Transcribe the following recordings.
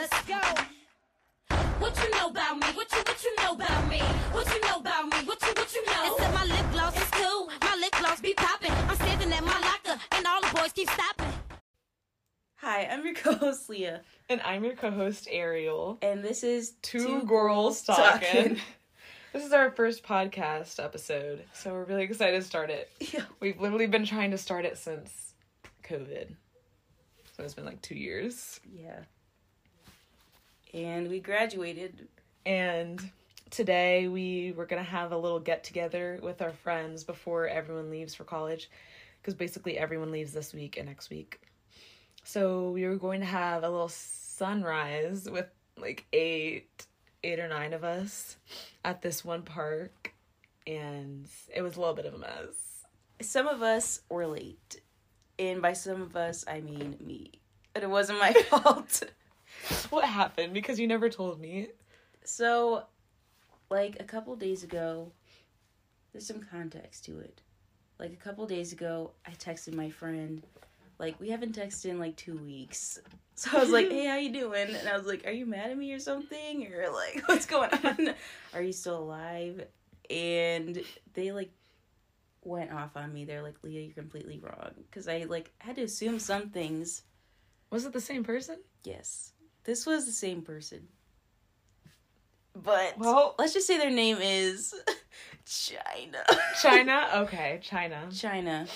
Let's go. What you know about me? What you what you know about me? What you know about me? What you what you know? Except my lip gloss is cool. My lip gloss be popping. I'm standing at my locker, and all the boys keep stopping. Hi, I'm your co-host Leah, And I'm your co-host Ariel. and this is Two, girls talking. this is our first podcast episode, so we're really excited to start it. Yeah. We've literally been trying to start it since COVID. So it's been like two years. Yeah. And we graduated. And today we were gonna have a little get together with our friends before everyone leaves for college. Because basically everyone leaves this week and next week. So we were going to have a little sunrise with like eight eight or nine of us at this one park and it was a little bit of a mess. Some of us were late. And by some of us, I mean me. But it wasn't my fault. What happened? Because you never told me. So, like a couple days ago, there's some context to it. Like a couple days ago, I texted my friend, like we haven't texted in like two weeks. So I was like, "Hey, how you doing?" And I was like, "Are you mad at me or something? Or like, what's going on? Are you still alive?" And they like went off on me. They're like, "Leah, you're completely wrong," because I like had to assume some things. Was it the same person? Yes, this was the same person. But Well- let's just say their name is China. China? Okay, China. China.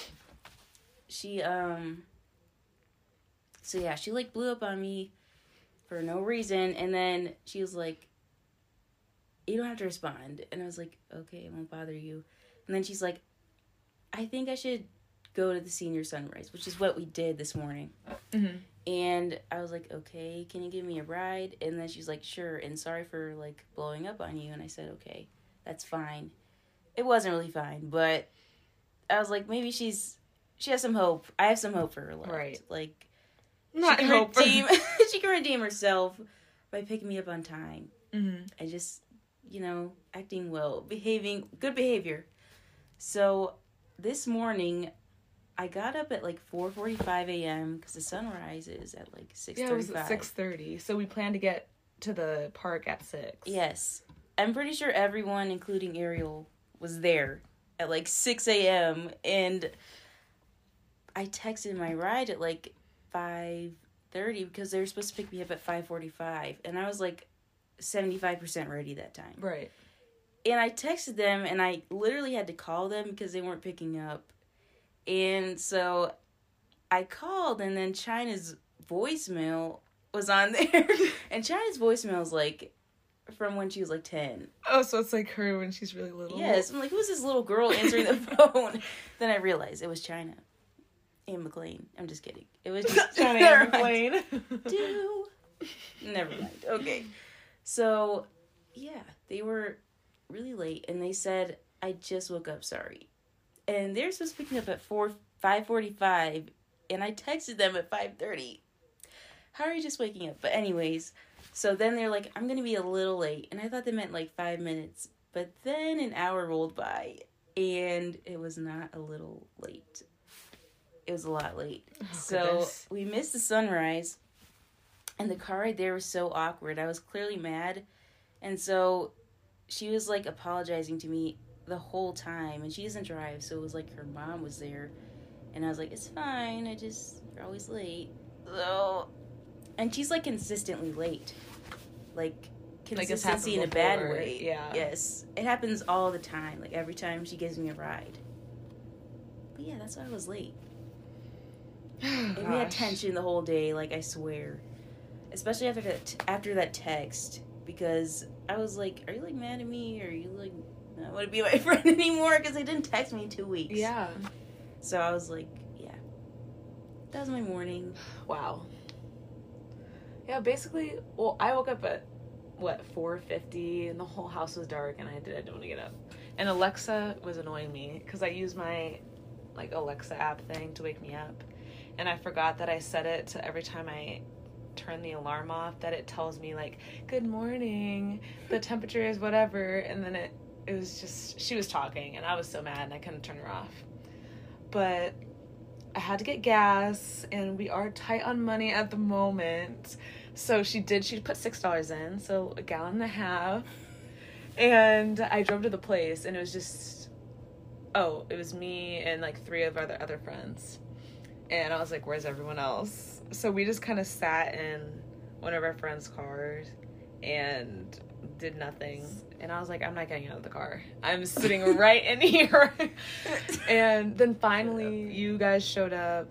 She um So yeah, she like blew up on me for no reason and then she was like you don't have to respond. And I was like, "Okay, it won't bother you." And then she's like, "I think I should go to the senior sunrise," which is what we did this morning. Mhm. And I was like, okay, can you give me a ride? And then she's like, sure. And sorry for like blowing up on you. And I said, okay, that's fine. It wasn't really fine, but I was like, maybe she's she has some hope. I have some hope for her left. Right. Like Not she can hope. redeem she can redeem herself by picking me up on time. Mhm. I just, you know, acting well, behaving good behavior. So this morning, I got up at like four forty five a.m. because the sun rises at like six Yeah, it was at six thirty. So we planned to get to the park at six. Yes, I'm pretty sure everyone, including Ariel, was there at like six a.m. and I texted my ride at like five thirty because they were supposed to pick me up at five forty five, and I was like seventy five percent ready that time. Right. and I texted them and I literally had to call them because they weren't picking up. And so I called and then China's voicemail was on there. and China's voicemail is like from when she was like 10. Oh, so it's like her when she's really little. Yes, I'm like, who's this little girl answering the phone? then I realized it was China. And McLean. I'm just kidding. It was just China and. McLean. do. Never mind. Okay. So, yeah, they were really late and they said, I just woke up, sorry. And they're supposed to pick me up at 4 545 and I texted them at 530. How are you just waking up? But anyways, so then they're like, I'm gonna be a little late. And I thought they meant like five minutes. But then an hour rolled by and it was not a little late. It was a lot late. Oh, so goodness. we missed the sunrise and the car ride there was so awkward. I was clearly mad. And so she was like apologizing to me the whole time and she doesn't drive, so it was like her mom was there and I was like, It's fine, I just you're always late. So and she's like consistently late. Like Like consistency in a bad way. yeah. Yes. It happens all the time, like every time she gives me a ride. But yeah, that's why I was late. And we had tension the whole day, like I swear. Especially after that after that text, because I was like, "Are you like mad at me? Or are you like want to be my friend anymore?" Because they didn't text me in two weeks. Yeah. So I was like, "Yeah." That was my morning. Wow. Yeah, basically, well, I woke up at what four fifty, and the whole house was dark, and I did I didn't want to get up, and Alexa was annoying me because I use my like Alexa app thing to wake me up, and I forgot that I set it to every time I turn the alarm off that it tells me like good morning, the temperature is whatever, and then it it was just she was talking, and I was so mad, and I couldn't turn her off, but I had to get gas, and we are tight on money at the moment. So she did. She put six dollars in, so a gallon and a half. And I drove to the place, and it was just, oh, it was me and like three of our other other friends. And I was like, "Where's everyone else?" So we just kind of sat in one of our friends' cars and did nothing. And I was like, "I'm not getting out of the car. I'm sitting right in here." and then finally, you guys showed up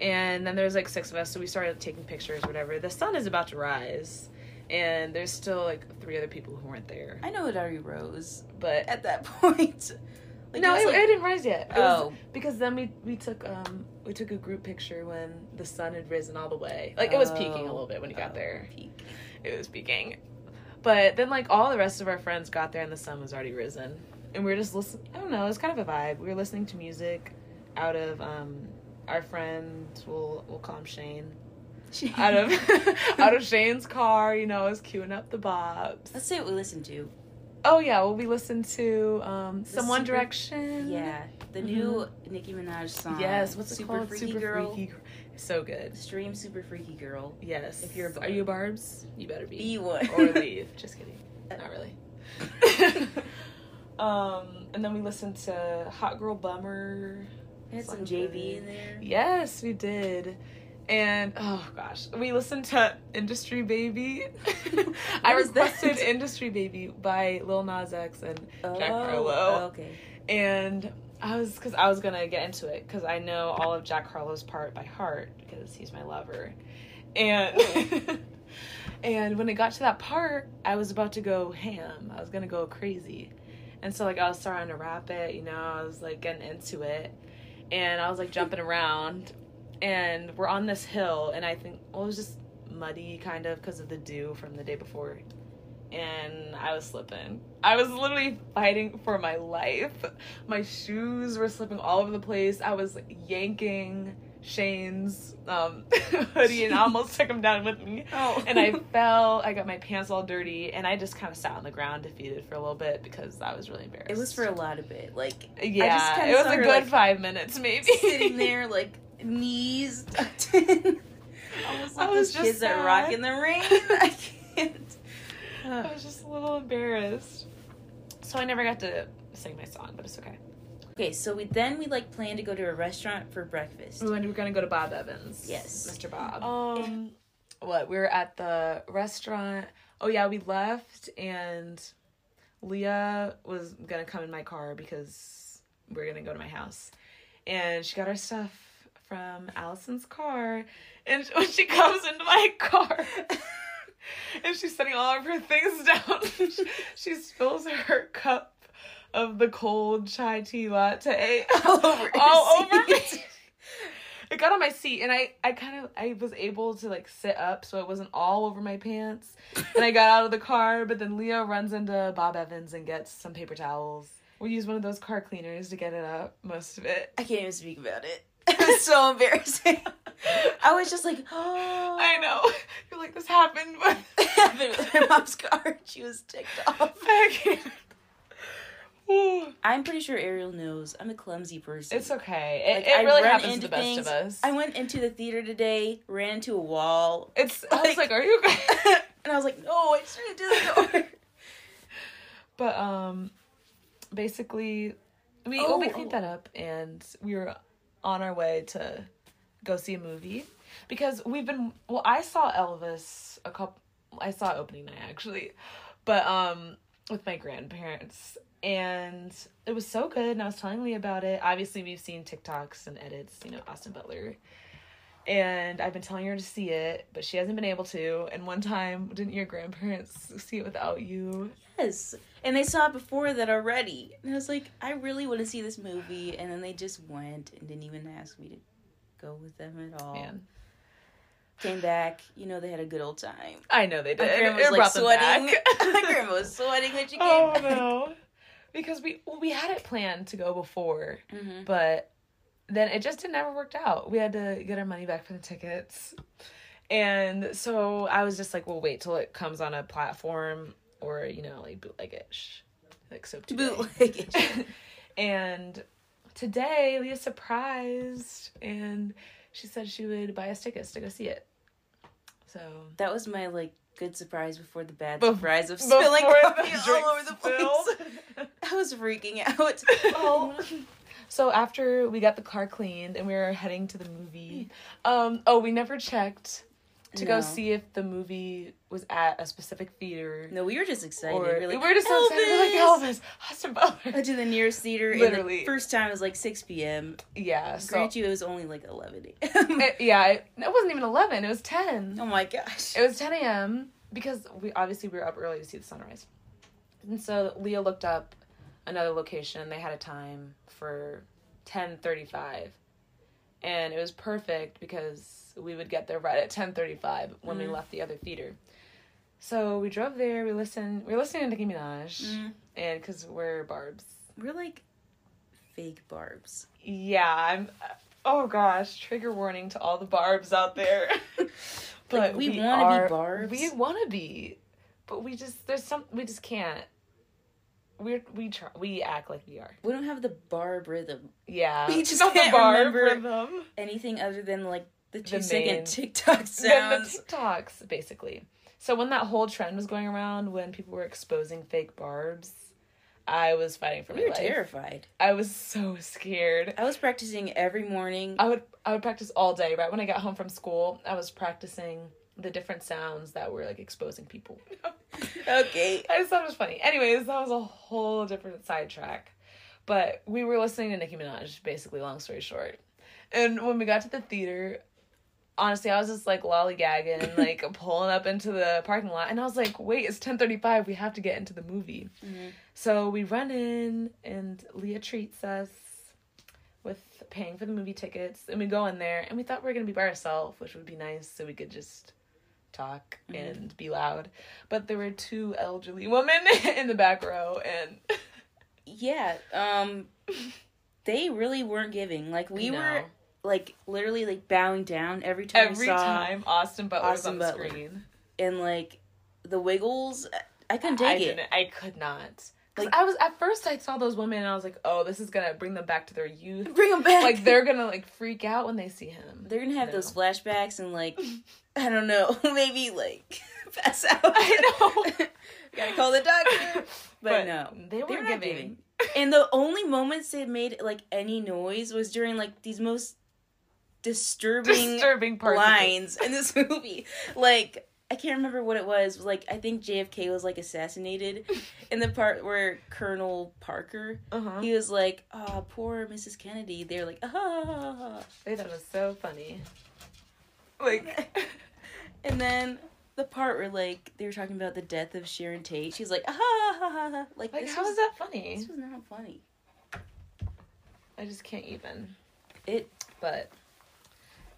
and then there's like six of us so we started taking pictures whatever the sun is about to rise and there's still like three other people who weren't there I know it already rose but at that point. Like, no it like- it didn't rise yet It was- Oh. because then we we took um we took a group picture when the sun had risen all the way like it was peaking a Oh. little bit when you got Oh, there peak. it was peaking but then like all the rest of our friends got there and the sun was already risen and we were just listening i don't know it was kind of a vibe we were listening to music out of um our friend we'll we'll call him shane out of out of shane's car you know I was queuing up the bobs Let's say what we listened to. oh yeah well we listened to um The some one direction Yeah, the new Nicki Minaj song. Mm-hmm. yes what's it Super called Freaky super Girl. freaky Gr- so good Stream Super Freaky Girl. yes If you're a are you a barbs you better be Be one. or leave. Just kidding. Not really. um, and then we listened to Hot Girl Bummer. Had some. JB in there. Yes, we did. And oh gosh, we listened to Industry Baby. I is that? requested Industry Baby by Lil Nas X and Jack Oh, Harlow. Okay. And I was because I was gonna get into it because I know all of Jack Harlow's part by heart because he's my lover, and and when it got to that part, I was about to go ham. I was gonna go crazy, and so like I was starting to rap it, you know, I was like getting into it, and I was like jumping around, and we're on this hill, and I think well it was just muddy kind of because of the dew from the day before and I was slipping. I was literally fighting for my life. My shoes were slipping all over the place. I was yanking Shane's um, hoodie and I almost took him down with me. Oh. And I fell. I got my pants all dirty, and I just kind of sat on the ground defeated for a little bit because I was really embarrassed. It was for a lot of it. Like yeah. it was a good like, five minutes, maybe sitting there, like knees tucked in. Almost I like was those just kids that rock in the rain. I can't. I was just a little embarrassed. So I never got to sing my song, but it's okay. Okay, so we then we like planned to go to a restaurant for breakfast. We were gonna go to Bob Evans. Yes. Mr. Bob. Um, what? We were at the restaurant. Oh yeah, we left, and Leah was gonna come in my car because we are gonna go to my house, and she got our stuff from Allison's car, and when she comes into my car. And she's setting all of her things down. she, spills her cup of the cold chai tea latte All over all over me. It got on my seat, and I, I kind of, I was able to like sit up so it wasn't all over my pants. And I got out of the car, but then Leah runs into Bob Evans and gets some paper towels. We use one of those car cleaners to get it up, most of it. I can't even speak about it. It was so embarrassing. I was just like, oh. I know. You're like, this happened, but happened with my mom's car. She was ticked off. I can't. I'm pretty sure Ariel knows I'm a clumsy person. It's okay. It, Like, it I really run happens to into the best things. of us. I went into the theater today, ran into a wall, it's. I was like- like, are you okay? and I was like, no, I shouldn't do the door. But um, basically, we Oh, oh, we oh. cleaned that up, and we were on our way to go see a movie because we've been. Well, I saw Elvis a couple. I saw opening night actually, but um, with my grandparents, and it was so good. And I was telling Lee about it. Obviously, we've seen TikToks and edits. You know, Austin Butler. And I've been telling her to see it, but she hasn't been able to. And one time, didn't your grandparents see it without you? yes. And they saw it before that already. And I was like, I really want to see this movie. And then they just went and didn't even ask me to go with them at all. Man. Came back, you know, they had a good old time. I know they My did. grandma It was like brought sweating. My grandma was sweating when she came oh back. no, because we well, we had it planned to go before, Mhm. but then it just never worked out. We had to get our money back for the tickets, and so I was just like, "Well, wait till it comes on a platform or you know like bootlegish, like Soap2Day." Bootleg. and today Leah surprised and she said she would buy us tickets to go see it. So That was my like good surprise before the bad Bef- surprise of spilling coffee all over the place. I was freaking out. Oh. So after we got the car cleaned and we were heading to the movie, um, oh, we never checked to No. go see if the movie was at a specific theater. No, we were just excited. Or we we were, just so excited. We're like Elvis, Austin Butler. Went to the nearest theater. and Literally. the first time it was like 6 p.m. Yeah, so Grant you, it was only like 11 a.m. it, yeah, it, it wasn't even eleven. It was ten. oh my gosh. It was ten a.m. because we obviously we were up early to see the sunrise, and so Leah looked up another location. They had a time for ten thirty-five, and it was perfect because we would get there right at ten thirty-five when we Mhm. left the other theater. So we drove there. We listened. We were listening to Nicki Minaj, Mm. and because we're Barb's. We're like fake barbs. Yeah, I'm. Oh gosh, trigger warning to all the Barbs out there. Like, we wanna be are- Barbs. We want to be, but we just there's some we just can't. We're we try we act like we are. We don't have the barb rhythm. Yeah, We just not can't the Barb remember rhythm. Anything other than like the two The second TikTok sounds. the TikToks basically. So when that whole trend was going around, when people were exposing fake Barbs, I was fighting for we my were life. terrified. I was so scared. I was practicing every morning. I would I would practice all day. Right when I got home from school, I was practicing the different sounds that were like exposing people. okay. I just thought it was funny. Anyways, that was a whole different sidetrack. But we were listening to Nicki Minaj, basically, long story short. And when we got to the theater, honestly, I was just like lollygagging, like pulling up into the parking lot. And I was like, wait, it's 1035. We have to get into the movie. Mhm. So we run in, and Leah treats us with paying for the movie tickets. And we go in there, and we thought we were going to be by ourselves, which would be nice so we could just talk Mhm. and be loud. But there were two elderly women in the back row, and Yeah. Um. They really weren't giving. Like we No. were like literally like bowing down every time every time Austin Butler was Austin on the Butler. screen. and like the Wiggles. I couldn't I take it. didn't. I could not. Like- I was at first I saw those women and I was like, oh, this is gonna bring them back to their youth. Bring them back. like they're gonna like freak out when they see him. they're gonna have No. those flashbacks and like I don't know maybe like pass out. I know. Gotta call the doctor. But, But no, they were not giving. And the only moments they made like any noise was during like these most disturbing, Disturbing parts. of it. lines in this movie. Like I can't remember what it was. Like I think JFK was like assassinated in the part where Colonel Parker Uh-huh. he was like, "Oh, poor Mrs. Kennedy." They're like, "Ah," thought was so funny. Like and then the part where like they were talking about the death of Sharon Tate. She's like, "Ah," ha ha like, like this how was is that funny? this was not funny. I just can't even. It but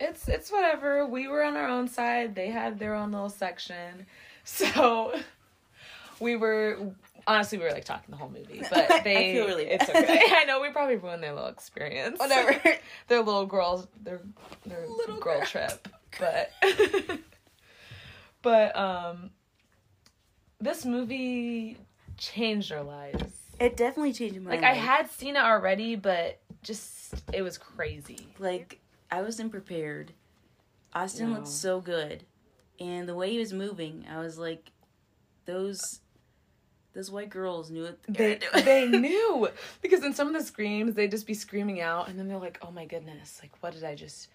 it's it's whatever. We were on our own side. They had their own little section. So we were honestly we were like talking the whole movie. But I they feel really it's okay. I know we probably ruined their little experience. whatever. their little girls their their Little girl girl. trip. But but um this movie changed our lives. it definitely changed my life. Like life. I had seen it already, but just it was crazy. like I wasn't prepared. Austin No. looked so good, and the way he was moving, I was like, those. Those white girls knew what They doing. they knew because in some of the screams they'd just be screaming out and then they're like, "Oh my goodness! Like what did I just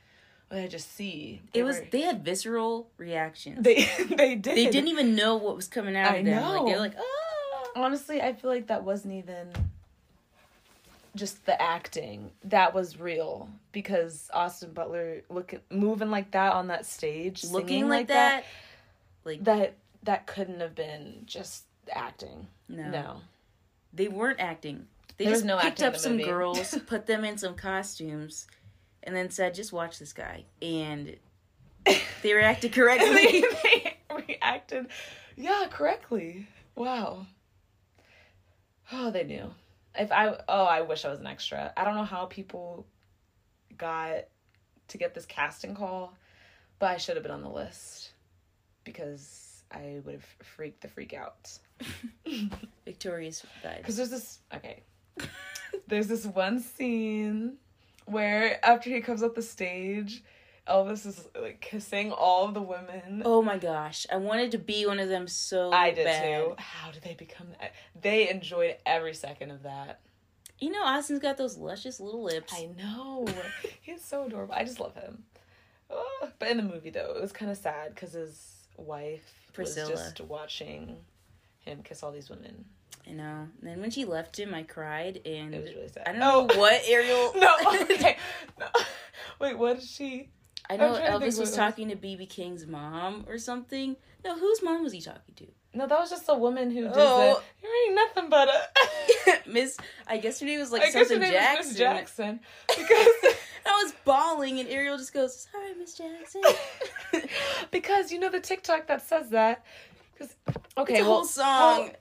what did I just see?" They It was were- they had visceral reactions. they they did They didn't even know what was coming out I of them. Like they're like, oh. honestly. I feel like that wasn't even just the acting that was real because Austin Butler looking moving like that on that stage, looking singing like that. Like that that couldn't have been just acting. no. No. they weren't acting. They There just no picked acting up some movie. girls, put them in some costumes, and then said, "Just watch this guy." And they reacted they, correctly. they reacted, yeah, correctly. Wow. Oh, they knew. If I oh, I wish I was an extra. I don't know how people got to get this casting call, but I should have been on the list because I would have freaked the freak out. Victorious died. Because there's this okay. there's this one scene where after he comes up the stage Elvis is like kissing all of the women. Oh my gosh, I wanted to be one of them so I did bad. too. How did they become that? They enjoyed every second of that. You know, Austin's got those luscious little lips. I know. He's so adorable. I just love him. Ugh. But in the movie, though, it was kind of sad because his wife Priscilla. was just watching him kiss all these women. I know. And then when she left him, I cried, and It was really sad. I don't know Oh. what Ariel. No, okay. No. Wait, what did she? I know I'm trying to think Elvis was was. talking to BB King's mom or something. No, whose mom was he talking to? No, that was just a woman who did Oh. the. You ain't nothing but a. Miss, I guess her name was like I something Jackson. Miss Jackson because I was bawling, and Ariel just goes, "Sorry, Miss Jackson." because you know the TikTok that says that. Because okay, it's a well, whole song. well,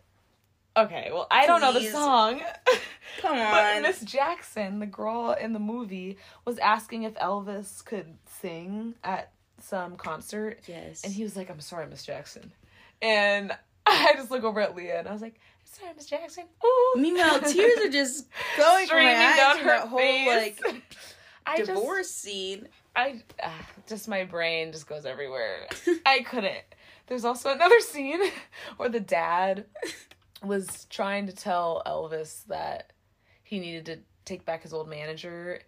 okay, well, I don't know the song. Come on. But. Miss Jackson, the girl in the movie, was asking if Elvis could sing at some concert, yes. and he was like, "I'm sorry, Miss Jackson," and I just look over at Leah and I was like, "I'm sorry, Miss Jackson." Ooh. Meanwhile, tears are just going Streaming down her whole face. like I just- divorce scene. I uh, just my brain just goes everywhere. I couldn't. There's also another scene where the dad was trying to tell Elvis that he needed to take back his old manager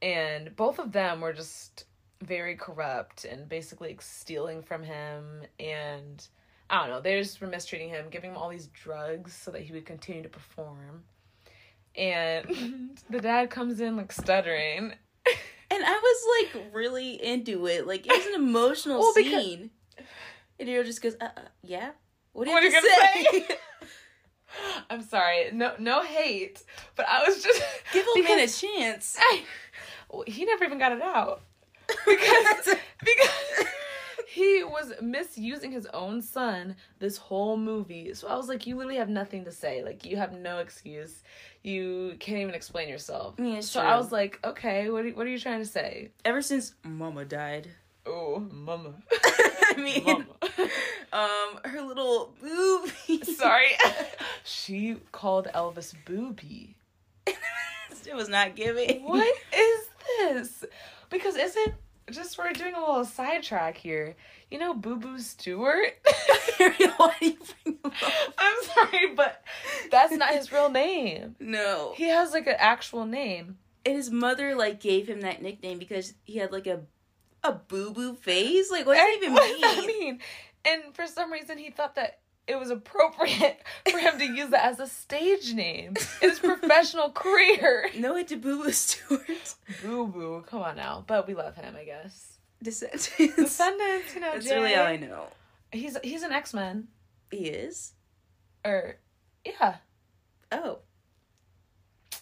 and both of them were just very corrupt and basically stealing from him and I don't know, they just were mistreating him, giving him all these drugs so that he would continue to perform. And the dad comes in like stuttering And I was like really into it. Like it was an emotional Well, because- scene. And Ariel just goes, uh, uh yeah. What did What are you you gonna say? I'm sorry, no no hate, but I was just Give a man a chance. I, he never even got it out because because he was misusing his own son this whole movie. So I was like, you literally have nothing to say. Like you have no excuse. You can't even explain yourself. I mean, so true. I was like, okay, what are, what are you trying to say? Ever since Mama died. Oh, mama, mean, um, her little booby. Sorry, she called Elvis booby. it was not giving. What is this? Because isn't just we're doing a little sidetrack here. You know Boo Boo Stewart? Ariel, why do you bring him up? I'm sorry, but that's not his real name. No. He has like an actual name. And his mother like gave him that nickname because he had like a a boo boo face. Like what does that even what does that mean? mean? And for some reason he thought that it was appropriate for him to use that as a stage name in his professional career. No it to Boo Boo Stewart. Boo Boo, come on now. But we love him, I guess. Descendants. Descendants, you know, That's Jay. really all I know. He's he's an X Men. He is. Or yeah. Oh,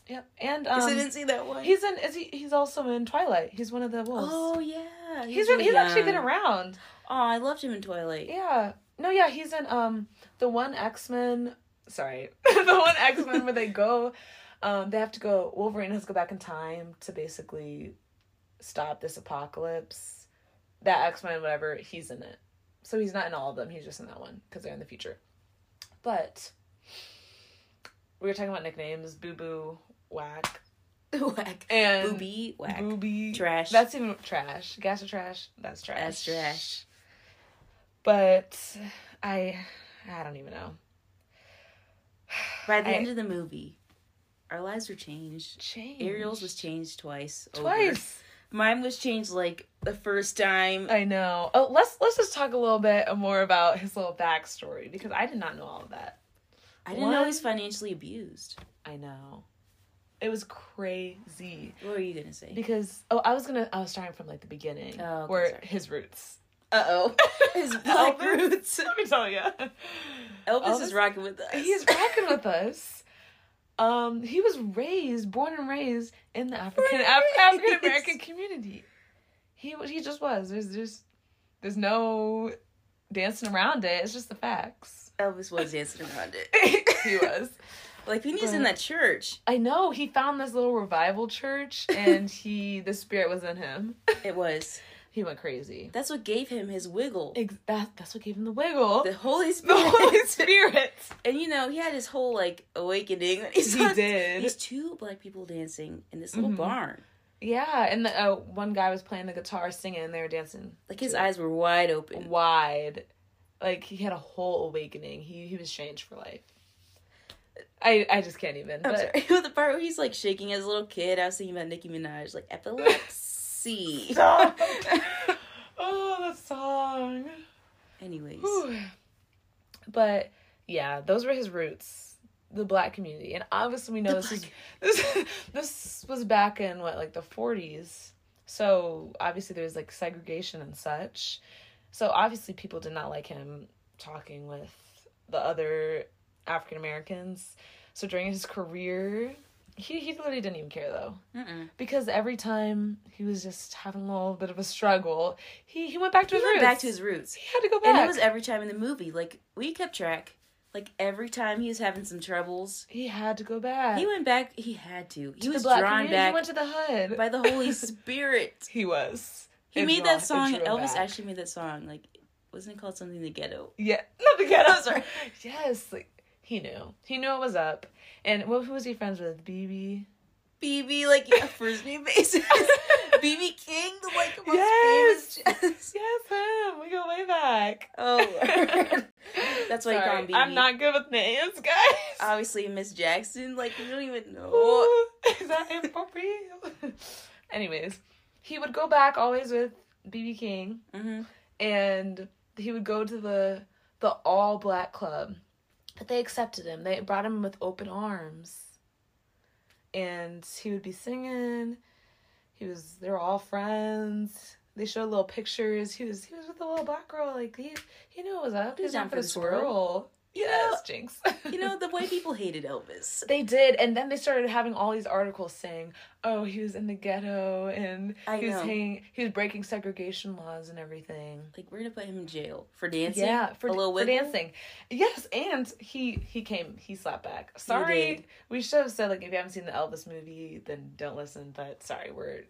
Yep. And guess I um didn't see that one. he's in is he he's also in Twilight. He's one of the wolves. oh yeah, he he's been, really he's actually been around. Oh, I loved him in Twilight. Yeah. No, yeah, he's in um the one X Men sorry. the one X Men where they go um they have to go Wolverine has to go back in time to basically stop this apocalypse. That X Men, whatever, he's in it. So he's not in all of them, he's just in that one, because they're in the future. But we were talking about nicknames, Boo Boo, Whack, Whack. and Booby. Whack. Booby. Trash. That's even trash. Gas or trash? That's trash. That's trash. But I I don't even know. By the I- end of the movie, our lives were changed. Change. Ariel's was changed twice. over. twice. Mine was changed like the first time. I know. Oh, let's let's just talk a little bit more about his little backstory because I did not know all of that. I didn't know he's financially abused. I know. It was crazy What were you gonna say? because oh, I was gonna I was starting from like the beginning Oh, okay, where sorry. his roots. Uh oh. His black Elvis? roots. Let me tell you, Elvis, is Elvis? rocking with us. he's rocking with us. Um, he was raised, born and raised in the African Af- African American community. He he just was. There's there's there's no dancing around it. It's just the facts. Elvis was dancing around it. he was. Like when he's in that church, I know. He found this little revival church, and he the spirit was in him. it was. He went crazy. That's what gave him his wiggle. Ex- that, that's what gave him the wiggle. The Holy Spirit. The. Holy Spirit. And you know, he had his whole like awakening. He, He did. These two black people dancing in this little Mhm. barn. Yeah, and the, uh, one guy was playing the guitar, singing, and they were dancing. Like his eyes were wide open. wide. Like he had a whole awakening. He he was changed for life. I I just can't even. I'm but sorry. the part where he's like shaking as a little kid, I was thinking about Nicki Minaj, like epilepsy. Oh, that song. Anyways, Whew. But yeah, those were his roots, the black community, and obviously we know The this is this this was back in what like the forties. So obviously there was like segregation and such. So obviously people did not like him talking with the other African Americans. So during his career, he he literally didn't even care though Mm-mm. because every time he was just having a little bit of a struggle, he he went back to he his went roots. back to his roots. He had to go back. And it was every time in the movie. Like we kept track. Like every time he was having some troubles, He had to go back. he went back. He had to. He to was drawn community. back He went to the hood. by the Holy Spirit. he was. He It made draw- that song. Elvis back. actually made that song. Like, wasn't it called something the ghetto? Yeah, not the ghetto. Sorry. Yes, like he knew. He knew it was up. And what who was he friends with? BB. BB, like yeah, first name basis. BB King, the like most Yes. famous. Yes, him. We go way back. Oh, that's why you call him Sorry, BB. I'm not good with names, guys. Obviously, Miss Jackson. Like we don't even know. Ooh, Is that inappropriate? Anyways, he would go back always with BB King. hmm and he would go to the the all black club but they accepted him. They brought him with open arms. And he would be singing. He was they were all friends. They showed little pictures. He was he was with a little black girl. Like he he knew it was up. He was down for the swirl yes jinx You know the white people hated Elvis. they did and then they started having all these articles saying oh he was in the ghetto and I he was know. hanging, he was breaking segregation laws and everything Like we're gonna put him in jail for dancing. Yeah, for, a little for dancing. Yes, and he he came he slapped back. Sorry, we should have said like if you haven't seen the Elvis movie, then don't listen. But sorry, we're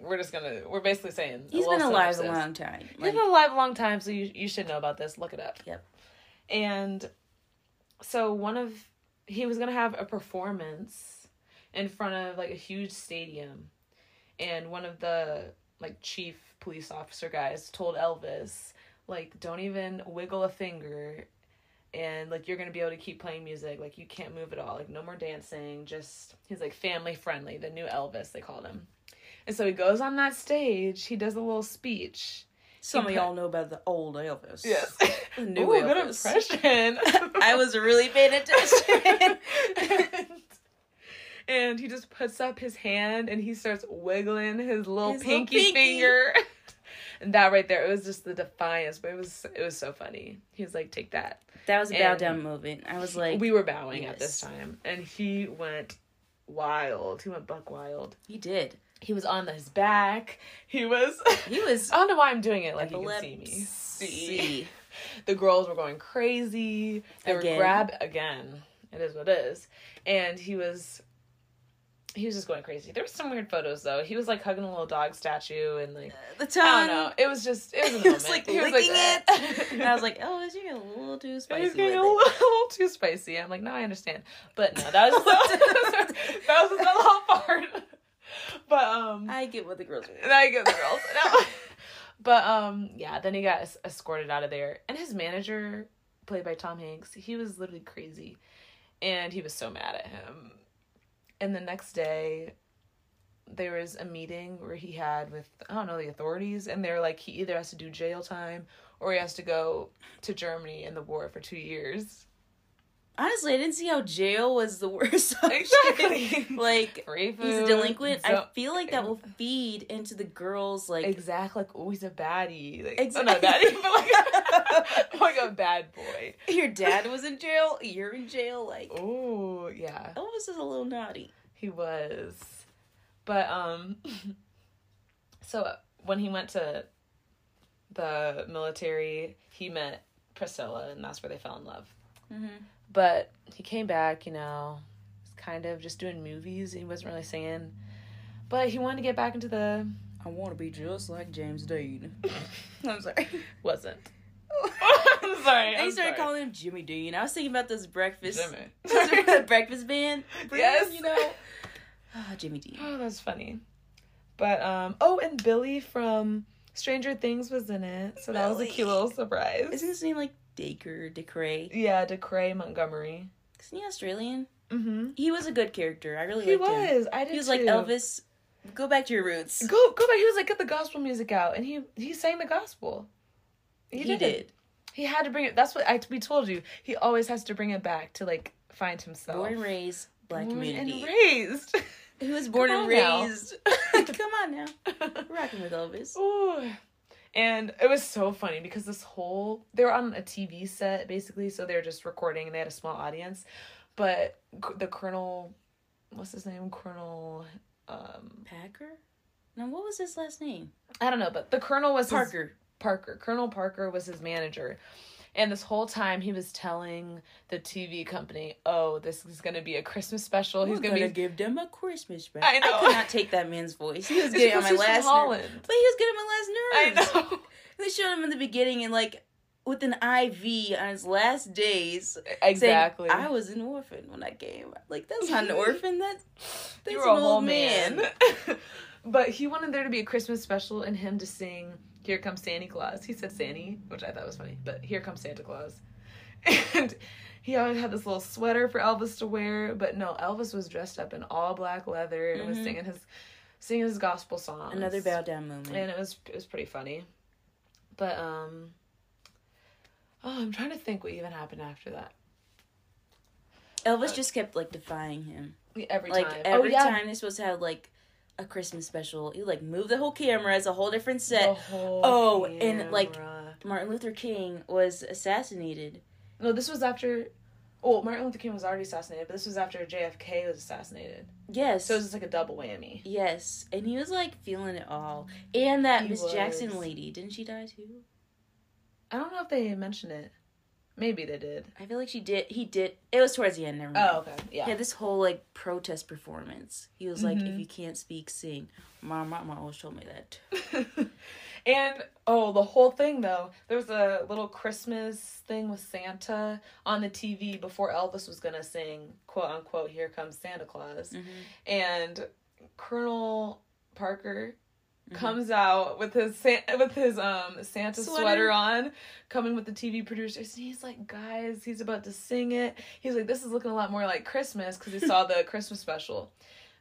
we're just gonna we're basically saying He's been alive a long time. He's been alive a long time, so you you should know about this. Look it up. Yep. And so one of he was gonna have a performance in front of like a huge stadium, and one of the like chief police officer guys told Elvis like don't even wiggle a finger and like you're gonna be able to keep playing music. Like you can't move at all. Like no more dancing. Just he's like family friendly the new elvis they called him. And so he goes on that stage. He does a little speech some of y'all know about the old Elvis. The new Ooh, good Elvis. impression. I was really paying attention. and, and he just puts up his hand and he starts wiggling his little His little pinky, pinky. finger. and that right there, it was just the defiance, but it was it was so funny. He was like, "Take that." that was a bow down moment. I was like, we were bowing at this time, and he went wild. He went buck wild. he did. He was on his back. He was. He was I don't know why I'm doing it like you can see me. See. The girls were going crazy. They Again. were grab again. It is what it is. And he was he was just going crazy. There were some weird photos though. He was like hugging a little dog statue and like uh, The tongue. I don't know. It was just it was He was like He was licking like, it. and I was like, oh, is you getting a little too He's spicy with getting a it? little, a little too spicy. I'm like, no, I understand. But no, that was that was the little part. But um I get what the girls. And I get the girls. No. but um, yeah. Then he got es- escorted out of there, and his manager, played by Tom Hanks, he was literally crazy, and he was so mad at him. And the next day, there was a meeting where he had with I don't know the authorities, and they're like he either has to do jail time or he has to go to Germany in the war for two years. Honestly, I didn't see how jail was the worst. Exactly. like Free he's a delinquent. I feel like that will feed into the girls like Exactly. Like, oh, he's a baddie. Like, Exactly. oh, not a baddie, but like, like a bad boy. your dad was in jail, you're in jail. Like Oh, yeah. Elvis is a little naughty. He was. But, um, so when he went to the military, he met Priscilla, and that's where they fell in love. Mm-hmm. But he came back, you know, kind of just doing movies. He wasn't really singing. But he wanted to get back into the. I want to be just like James Dean. I'm sorry. Wasn't. I'm sorry. And he started sorry. calling him Jimmy Dean. I was thinking about this breakfast, Jimmy. the breakfast band. Yes. you know. Ah, Jimmy Dean. Oh, that's funny. But um oh and Billy from Stranger Things was in it. So that was a cute little surprise. Isn't his name like Dacre, Decray? yeah, DeCray Montgomery. Isn't he Australian? Mm-hmm. He was a good character. I really He liked him. He was. I did He was like. Elvis. Go back to your roots. Go go back. He was like get the gospel music out, and he he sang the gospel. He, did. He had to bring it. That's what I we told you. He always has to bring it back to like find himself. Born and raised black Born community. and raised. He was born and raised. Come on now. Rocking with Elvis. Ooh. And it was so funny because this whole they were on a TV set basically, so they were just recording and they had a small audience. But the colonel, what's his name? Colonel, um, Packer? Now what was his last name? I don't know, but the colonel was his- Parker. Parker. Colonel Parker was his manager. And this whole time he was telling the TV company, "Oh, this is going to be a Christmas special. He's We're going to gonna be give them a Christmas back. I know. could not take that man's voice. He was It's getting on my he's last Holland. nerve. But he was getting on my last nerves. I know. They showed him in the beginning and like with an IV on his last days. Exactly. Saying, I was an orphan when I came. Like that's not an orphan. That that's you an a old man. man. but he wanted there to be a Christmas special and him to sing "Here Comes Santa Claus." He said "Santy," which I thought was funny, but "Here Comes Santa Claus," and he always had this little sweater for Elvis to wear. But no, Elvis was dressed up in all black leather and was Mhm. singing his singing his gospel songs. Another bow down moment. and it was it was pretty funny. But um, oh, I'm trying to think what even happened after that. Elvis just kept like defying him. Every Like time, every oh, yeah. time they're supposed to have like a Christmas special, you like move the whole camera. It's a whole different set. whole Oh, and, like. Martin Luther King was assassinated. No, this was after. Oh, Martin Luther King was already assassinated, but this was after JFK was assassinated. Yes. So it was just like a double whammy. yes, and he was like feeling it all. And that Miss. Jackson lady, didn't she die too? I don't know if they mentioned it. Maybe they did. I feel like she did. He did. It was towards the end. Never mind. Oh, okay. He Yeah. had this whole like protest performance. He was like, Mhm. "If you can't speak, sing." My mom always told me that. and oh, the whole thing though, there was a little Christmas thing with Santa on the TV before Elvis was gonna sing quote unquote "Here Comes Santa Claus," Mhm. and Colonel Parker Mhm. comes out with his with his um Santa Sweater. sweater. on, coming with the TV producers, and he's like, "Guys, he's about to sing it." He's like, "This is looking a lot more like Christmas" because he saw the Christmas special,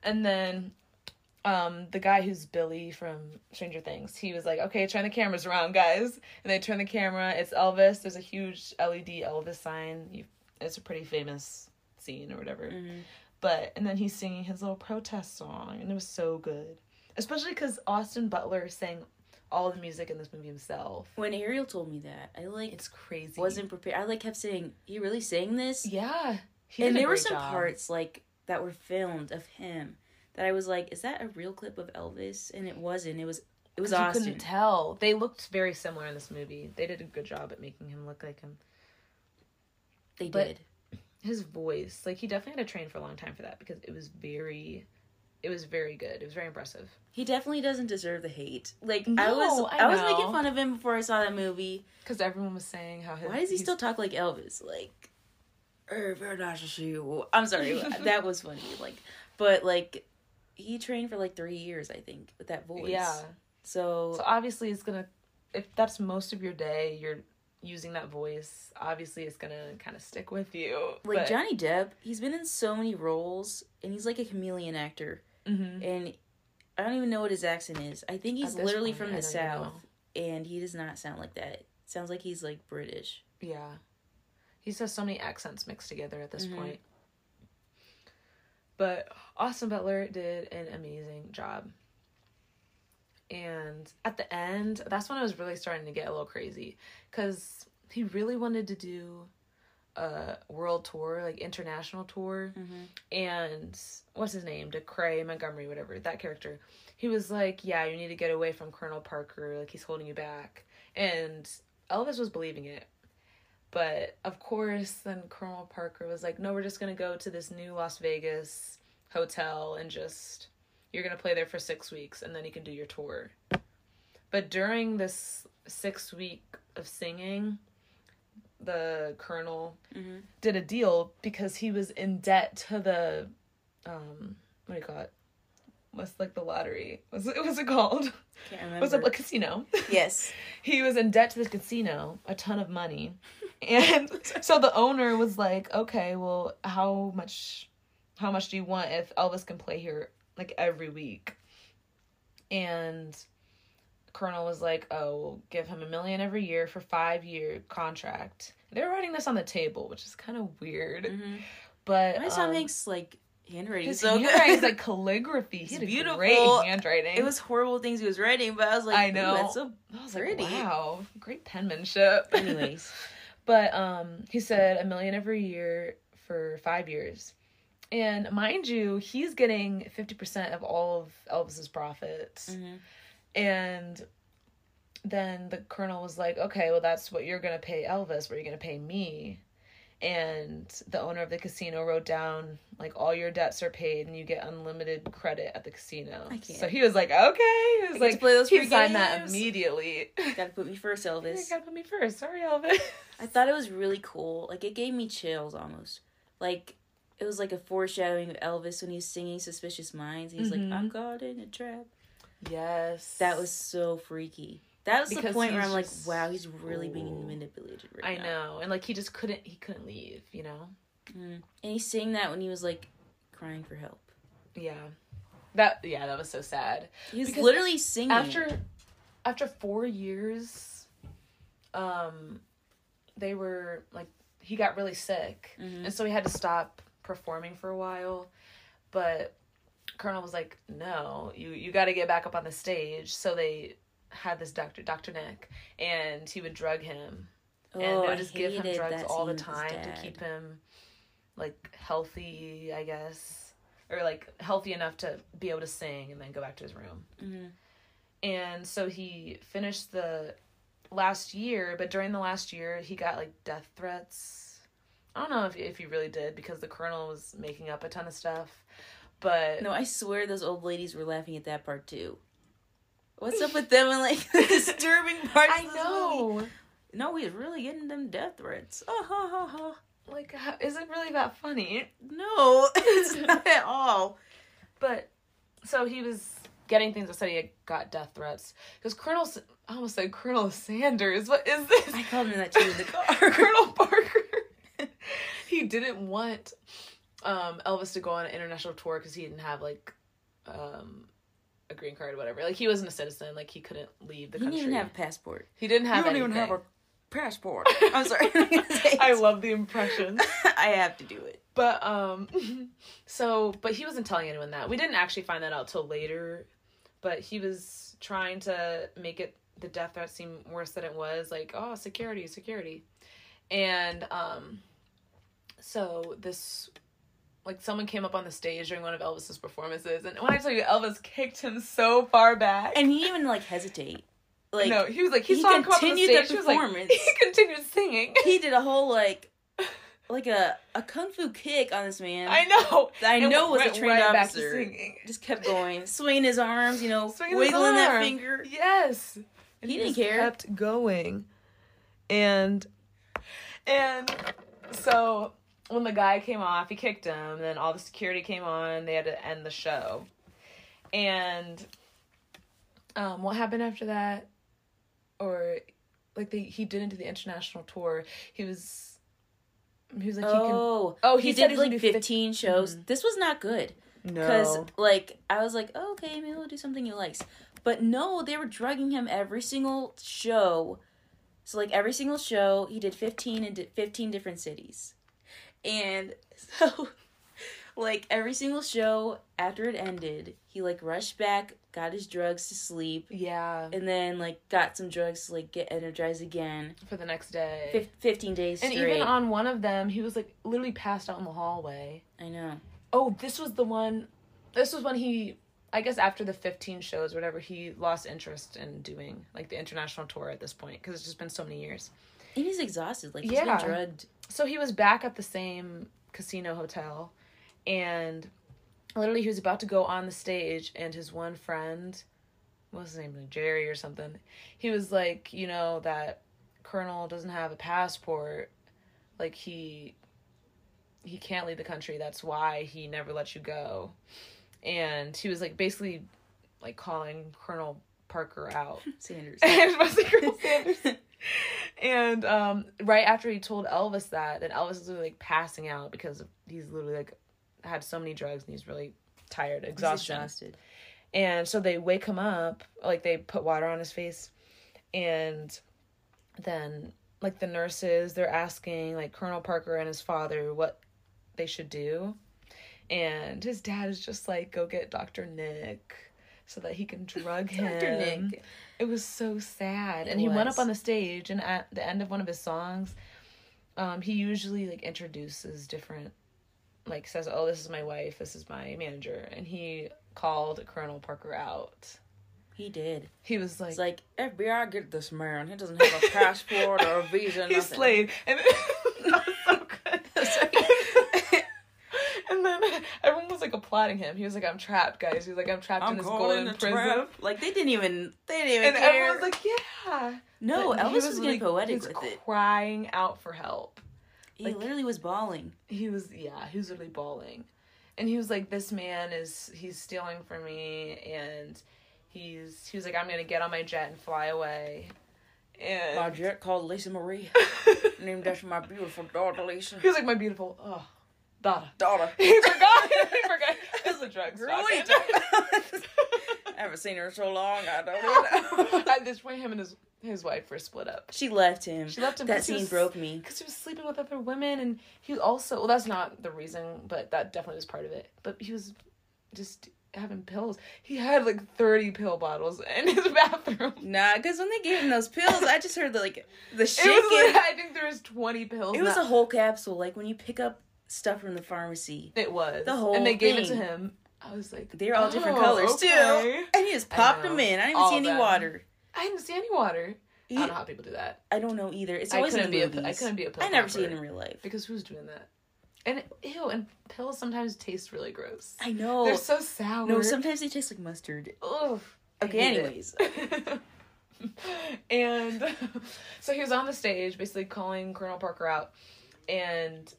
and then. Um, the guy who's Billy from Stranger Things, he was like, "Okay, turn the cameras around, guys." And they turn the camera. It's Elvis. There's a huge LED Elvis sign. You, it's a pretty famous scene or whatever. Mhm. But and then he's singing his little protest song, and it was so good, especially because Austin Butler sang all the music in this movie himself. When Ariel told me that, I like It's crazy. wasn't prepared. I like kept saying, "He really sang this?" yeah, he and there were some job. parts like that were filmed of him that I was like, "Is that a real clip of Elvis?" And it wasn't. It was. It was 'Cause you Austin. couldn't tell. They looked very similar in this movie. They did a good job at making him look like him. They but- did. His voice, like he definitely had to train for a long time for that because it was very, it was very good. It was very impressive. He definitely doesn't deserve the hate. Like I was, I I, was making fun of him before I saw that movie. Because everyone was saying how his, Why does he still talk like Elvis? Like, "Eh, very nice to see you." I'm sorry, that was funny. Like, but like, he trained for like three years, I think, with that voice. Yeah. So, So obviously, it's gonna. If that's most of your day, you're using that voice. Obviously, it's gonna kind of stick with you. like but- Johnny Depp, he's been in so many roles, and he's like a chameleon actor. Mhm. And I don't even know what his accent is. I think he's literally point, from the south, and he does not sound like that. Sounds like he's like British. Yeah. He says so many accents mixed together at this Mhm. point. But Austin Butler did an amazing job. And at the end, that's when I was really starting to get a little crazy because he really wanted to do a world tour, like international tour. Mm-hmm. And what's his name? DeCray Montgomery, whatever that character. He was like, "Yeah, you need to get away from Colonel Parker. Like he's holding you back." And Elvis was believing it. But of course, then Colonel Parker was like, "No, we're just gonna go to this new Las Vegas hotel and just you're gonna play there for six weeks, and then you can do your tour." But during this six week of singing, the Colonel Mm-hmm. did a deal because he was in debt to the, um, what do you call it? what's like the lottery? Was it, was it called? Can't remember. What's it? A casino. yes. he was in debt to the casino, a ton of money. And so the owner was like, "Okay, well, how much how much do you want if Elvis can play here like every week?" And Colonel was like, "Oh, we'll give him a million every year for 5-year contract." They're writing this on the table, which is kind of weird. Mm-hmm. But My son um, makes like handwriting his so handwriting is like calligraphy. He It's had a beautiful. great handwriting. it was horrible things he was writing, but I was like, I know. that's so I was like, pretty. wow, great penmanship. Anyways. but um, he said a million every year for five years, and mind you, he's getting fifty percent of all of Elvis's profits, Mhm. And then the colonel was like, okay, well that's what you're gonna pay Elvis, what you're gonna pay me. And the owner of the casino wrote down like all your debts are paid and you get unlimited credit at the casino. I. So he was like, okay. He was get like, to play those he signed that immediately. Gotta put me first, Elvis. You gotta put me first. Sorry, Elvis. I thought it was really cool. Like it gave me chills almost. Like it was like a foreshadowing of Elvis when he's singing "Suspicious Minds." He's Mhm. like, "I'm caught in a trap." Yes. That was so freaky. That was the point where I'm like, just- "Wow, he's really being manipulated right I now." know, and like he just couldn't. He couldn't leave. You know. Mm. And he's saying that when he was like crying for help. Yeah. That yeah, that was so sad. He was Because literally singing. After after four years, um, they were like he got really sick, Mhm. and so he had to stop performing for a while. But Colonel was like, "No, you you got to get back up on the stage." So they had this doctor, Doctor Nick, and he would drug him oh, and they oh, would just give him drugs all the scene with his time to keep him like healthy, I guess, or like healthy enough to be able to sing and then go back to his room. Mhm. And so he finished the last year, but during the last year, he got like death threats. I don't know if if he really did because the colonel was making up a ton of stuff, but No, I swear those old ladies were laughing at that part too. What's up with them and like the disturbing parts? I this movie? know. No, he's really getting them death threats. Oh, ha, ha, ha. Like, how, is it really that funny? No, it's not at all. But so he was getting things that said he had got death threats because Colonel, I almost said Colonel Sanders. What is this? I called him that too in the car. Colonel Parker. he didn't want um, Elvis to go on an international tour because he didn't have like um, a green card or whatever. Like he wasn't a citizen. Like he couldn't leave the He country. He didn't have a passport. he didn't have you don't even have a passport. I'm sorry. I love the impression. I have to do it. But um so but he wasn't telling anyone that. We didn't actually find that out till later. But he was trying to make it the death threat seem worse than it was, like, oh security, security. And um so this like someone came up on the stage during one of Elvis's performances and when I tell you Elvis kicked him so far back. And he even like hesitate. Like no, he was like he, he saw him come up on the continued the stage. He was like performance. he continued singing. he did a whole like like a a kung fu kick on this man. I know. I And know was a trained right back to officer. singing. Just kept going, swinging his arms, you know, Swinging wiggling that finger. Yes. And He didn't just care. Kept going. And and so when the guy came off, he kicked him, and then all the security came on, they had to end the show. And um what happened after that? Or like they he didn't do the international tour. He was he was like he can Oh, Oh, he, he said did he like gonna do 15 shows. This was not good no. because like I was like, oh, okay, maybe we'll do something he likes. But no, they were drugging him every single show. So like every single show, he did 15 in di- 15 different cities. And so like every single show after it ended, he like rushed back, got his drugs to sleep, yeah, and then like got some drugs to like get energized again. for the next day. Fif- 15 days and straight. even on one of them, he was like literally passed out in the hallway. I know. Oh, this was the one. This was when he, I guess, after the fifteen shows, whatever, he lost interest in doing like the international tour at this point because it's just been so many years. And he's exhausted. Like he's Yeah. been drugged. So he was back at the same casino hotel, and literally he was about to go on the stage, and his one friend, what's his name, Jerry or something, he was like, you know, that Colonel doesn't have a passport, like he he can't leave the country. That's why he never lets you go. and he was like basically like calling Colonel Parker out. Sanders. and it was like Colonel Sanders. And um, right after he told Elvis that, then Elvis is like passing out because he's literally like had so many drugs and he's really tired, exhaustion. exhausted. And so they wake him up, like they put water on his face, and then like the nurses, they're asking like Colonel Parker and his father what they should do, and his dad is just like, "Go get Doctor Nick." So that he can drug him. Dr. Nick. It was so sad. It and he went up on the stage and at the end of one of his songs, um, he usually like introduces different like says, Oh, this is my wife, this is my manager and he called Colonel Parker out. He did. He was like, It's like FBI, get this man. He doesn't have a passport or a visa. He's nothing. slayed. And that was so good. And then everyone was like applauding him. He was like, I'm trapped, guys. He was like, I'm trapped in I'm this golden a prison. trap. Like they didn't even. They didn't even And care. everyone was like, Yeah. no, But Elvis was, getting literally- poetic he was with it. crying out for help. He like- literally was bawling. he was yeah he was really bawling and he was like this man is he's stealing from me and he's he was like i'm gonna get on my jet and fly away and My jet called Lisa Marie, named after my beautiful daughter Lisa. he was like my beautiful oh daughter Daughter. he forgot he forgot it's the drugs Girl, what are you talking? I haven't seen her in so long. I don't know. at this point him and his his wife were split up She left him. She left him That scene was- broke me. because he was sleeping with other women and he also well that's not the reason but that definitely was part of it but he was just having pills he had like 30 pill bottles in his bathroom Nah, because when they gave him those pills, I just heard the, like the it shaking. was like, i think there was 20 pills It was that- a whole capsule, like when you pick up stuff from the pharmacy. it was the whole and they gave it to him i was like They're all different "Oh, colors too, and he just popped them in. I didn't even All see any them. water. i didn't see any water He- i don't know how people do that I don't know either. It's I always in couldn't the be movies. I couldn't be a pill I never see it in real life. because who's doing that and ew and pills sometimes taste really gross I know. they're so sour no, sometimes they taste like mustard. Ugh. Okay, anyways. and so he was on the stage basically calling Colonel Parker out and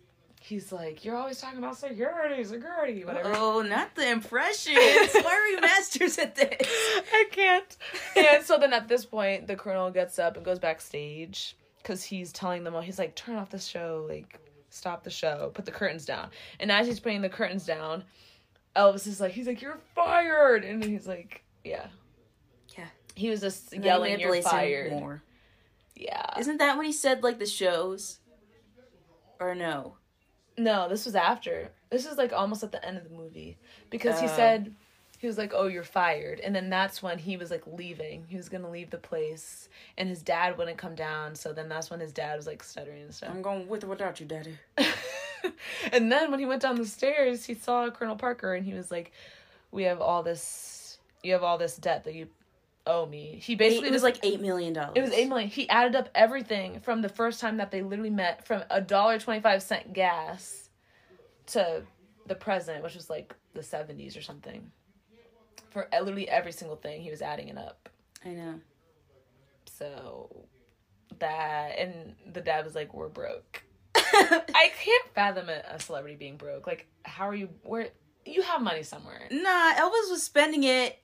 he's like, You're always talking about security, security, whatever. Oh, not the impressions. Why are we masters at this? I can't. And so then at this point, the colonel gets up and goes backstage because he's telling them all, he's like, turn off the show, like, stop the show, put the curtains down. And as he's putting the curtains down, Elvis is like, he's like, you're fired. And he's like, yeah. Yeah. He was just And yelling, you're fired. More. Yeah. Isn't that when he said like the shows? Or no? No, this was after. This is like almost at the end of the movie because he Oh. said he was like, "Oh, you're fired," and then that's when he was like leaving. He was gonna leave the place, and his dad wouldn't come down. So then that's when his dad was like stuttering and stuff. I'm going with or without you, Daddy. and then when he went down the stairs, he saw Colonel Parker, and he was like, "We have all this. You have all this debt that you owe me." He basically it was just- like eight million dollars. It was eight million. He added up everything from the first time that they literally met, from a dollar twenty five cent gas to the present, which was like the seventies or something. For literally every single thing, he was adding it up. I know. So that and the dad was like, "We're broke." I can't fathom a, a celebrity being broke. Like, how are you? Where you have money somewhere? Nah, Elvis was spending it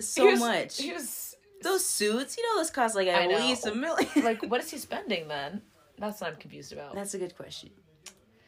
so He was- much. He was Those suits, you know, those cost like at least a million. like, what is he spending then? That's what I'm confused about. That's a good question.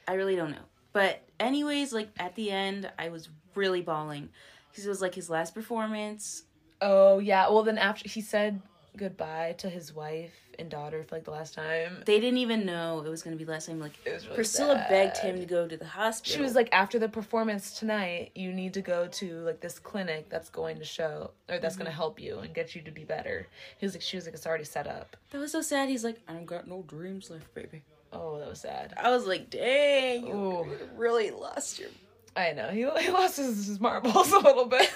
I really don't know. But anyways, like at the end, I was really bawling because it was like his last performance. Oh yeah. Well, then after he said goodbye to his wife and daughter for like the last time, They didn't even know it was gonna be the last time. Like really Priscilla sad. begged him to go to the hospital. She was like, after the performance tonight, you need to go to like this clinic that's going to show or that's Mm-hmm. going to help you and get you to be better. He was like, she was like, it's already set up. that was so sad. He's like, I don't got no dreams left, baby. Oh, that was sad. I was like, dang, you Ooh. really lost your. I know he, he lost his, his marbles a little bit.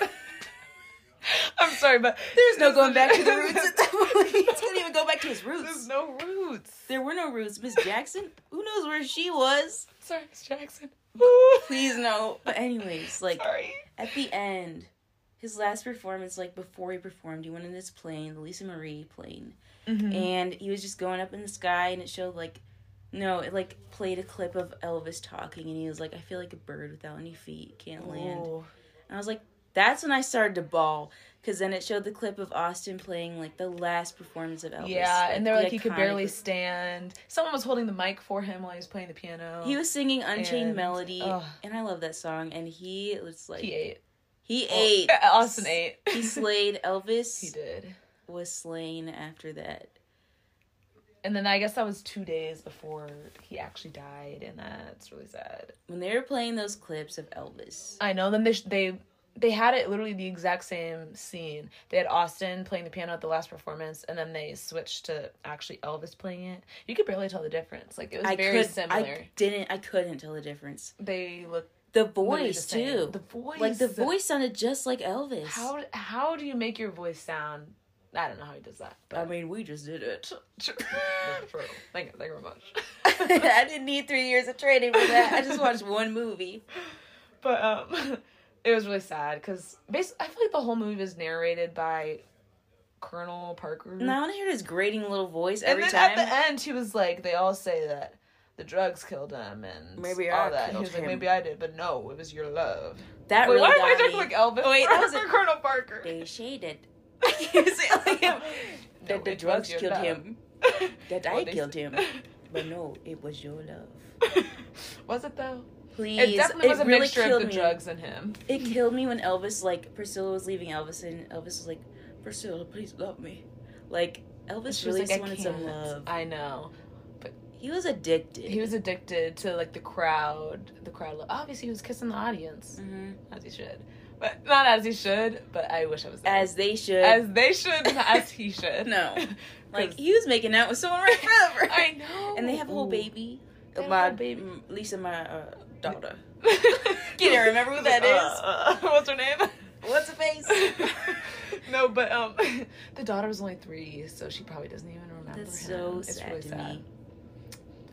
I'm sorry, but There's no going back to the roots at that point. He couldn't even go back to his roots. There's no roots. There were no roots. Miss Jackson, who knows where she was? Sorry, Miss Jackson. Please no. But anyways, like Sorry. at the end, his last performance, like before he performed, he went in this plane, the Lisa Marie plane, Mhm. and he was just going up in the sky, and it showed like, no, it like played a clip of Elvis talking, and he was like, "I feel like a bird without any feet, can't land." Oh. And I was like, That's when I started to bawl. Because then it showed the clip of Austin playing like the last performance of Elvis. Yeah, and they were the like he could barely stand. Someone was holding the mic for him while he was playing the piano. He was singing Unchained And- Melody, and I love that song. And he was like, he ate. he Well, ate. Austin ate. He slayed. Elvis He did. was slain after that. And then I guess that was two days before he actually died, and that's really sad. When they were playing those clips of Elvis, I know. Then they sh- they they had it literally the exact same scene. They had Austin playing the piano at the last performance, and then they switched to actually Elvis playing it. You could barely tell the difference. Like it was I very could, similar. I didn't, I couldn't tell the difference. They look The voice the too. The voice, like the voice sounded just like Elvis. How how do you make your voice sound? I don't know how he does that. But I mean, we just did it. True. thank you, thank you very much. I didn't need three years of training for that. I just watched one movie. But um, it was really sad because basically, I feel like the whole movie was narrated by Colonel Parker. And I want to hear his grating little voice and every then time. at the end, he was like, they all say that the drugs killed him and Maybe all I that. He was like, maybe I did, but no, it was your love. that Wait, really why am I talking like Elvis? Wait, that was a- Colonel Parker. They shaded. Like him. No, That the drugs killed love. him. That Well, I killed him. But no, it was your love. was it though? Please. It definitely was a really mixture of the me. drugs and him. It killed me when Elvis, like, Priscilla was leaving Elvis, and Elvis was like, Priscilla, please love me. Like, Elvis really like, wanted some love. I know. But he was addicted. He was addicted to like the crowd. The crowd. Obviously, he was kissing the audience hmm as he should, but not as he should. But I wish I was there. As they should. as they should, not as he should. No. Like, he was making out with someone right forever. I know. And they have a whole baby. They have a my baby. Lisa, my uh, daughter. Can't remember who that is. Uh, what's her name? What's her face? no, but um, the daughter was only three, so she probably doesn't even remember. That's him. so It's sad really to sad. me.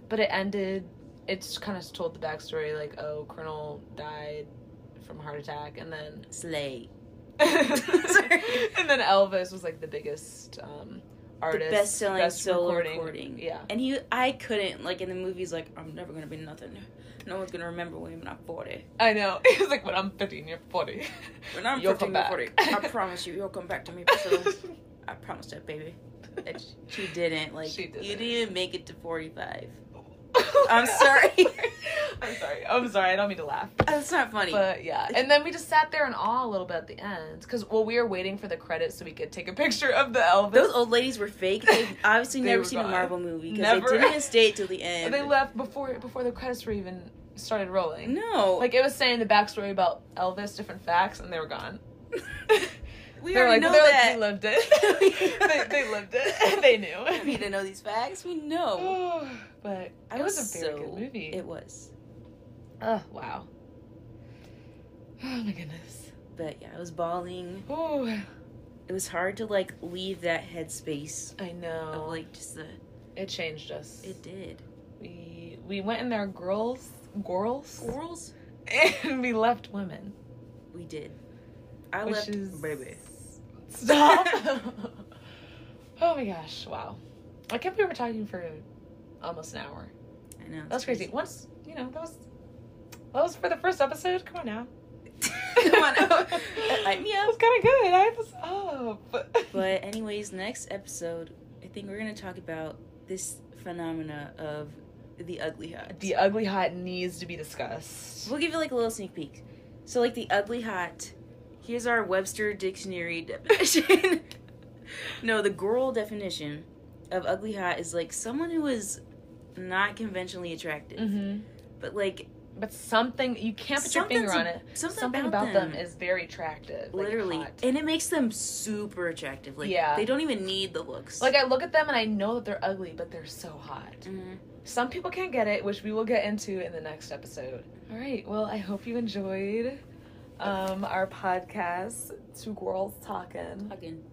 But it ended. It's kind of told the backstory, like, oh, Colonel died from a heart attack, and then Slay. and then Elvis was like the biggest um, artist, the best selling solo recording. recording. Yeah, And he, I couldn't, like, in the movies, like, I'm never gonna be nothing. No one's gonna remember me when I'm 40. I know. He was like, when I'm 15, you're 40. When I'm You'll 15 come to back. 40, I promise you, you'll come back to me, Priscilla. I promise that, baby. And she didn't. Like, She you didn't. didn't even make it to 45. I'm sorry. I'm sorry. I'm sorry. I don't mean to laugh. That's not funny. But yeah, and then we just sat there in awe a little bit at the end because well, we were waiting for the credits so we could take a picture of the Elvis. Those old ladies were fake. They've obviously They never were seen a. Marvel movie because they didn't even stay till the end. and they left before before the credits were even started rolling. No, Like it was saying the backstory about Elvis, different facts, and they were gone. We they already like, know they're that. like, we lived it. they, they lived it. they knew. we need to know these facts. We know. but I it was, a very so- good movie. It was, oh wow. Oh my goodness. but yeah, I was bawling. Oh, It was hard to like leave that headspace I know. of like just the. it changed us. It did. we we went in there girls, girls, girls, and we left women. We did. I Which left is baby. Stop. oh my gosh! Wow. I can't believe we're talking for almost an hour. I know. That's crazy. Once you know that was that was for the first episode. Come on now. Come on, oh, light me That up. was kind of good. I was up. But anyways, next episode, I think we're gonna talk about this phenomena of the ugly hot. the ugly hot needs to be discussed. We'll give you like a little sneak peek. So like the ugly hot, here's our Webster dictionary definition. no, the girl definition of ugly hot is like someone who is not conventionally attractive, Mm-hmm. but like But something you can't put your finger on it. something Something about about, them. them. is very attractive. like literally, hot. and it makes them super attractive. Like Yeah. they don't even need the looks. Like I look at them and I know that they're ugly, but they're so hot. Mhm. Some people can't get it, which we will get into in the next episode. All right. Well, I hope you enjoyed um, our podcast, Two Girls Talking. Fucking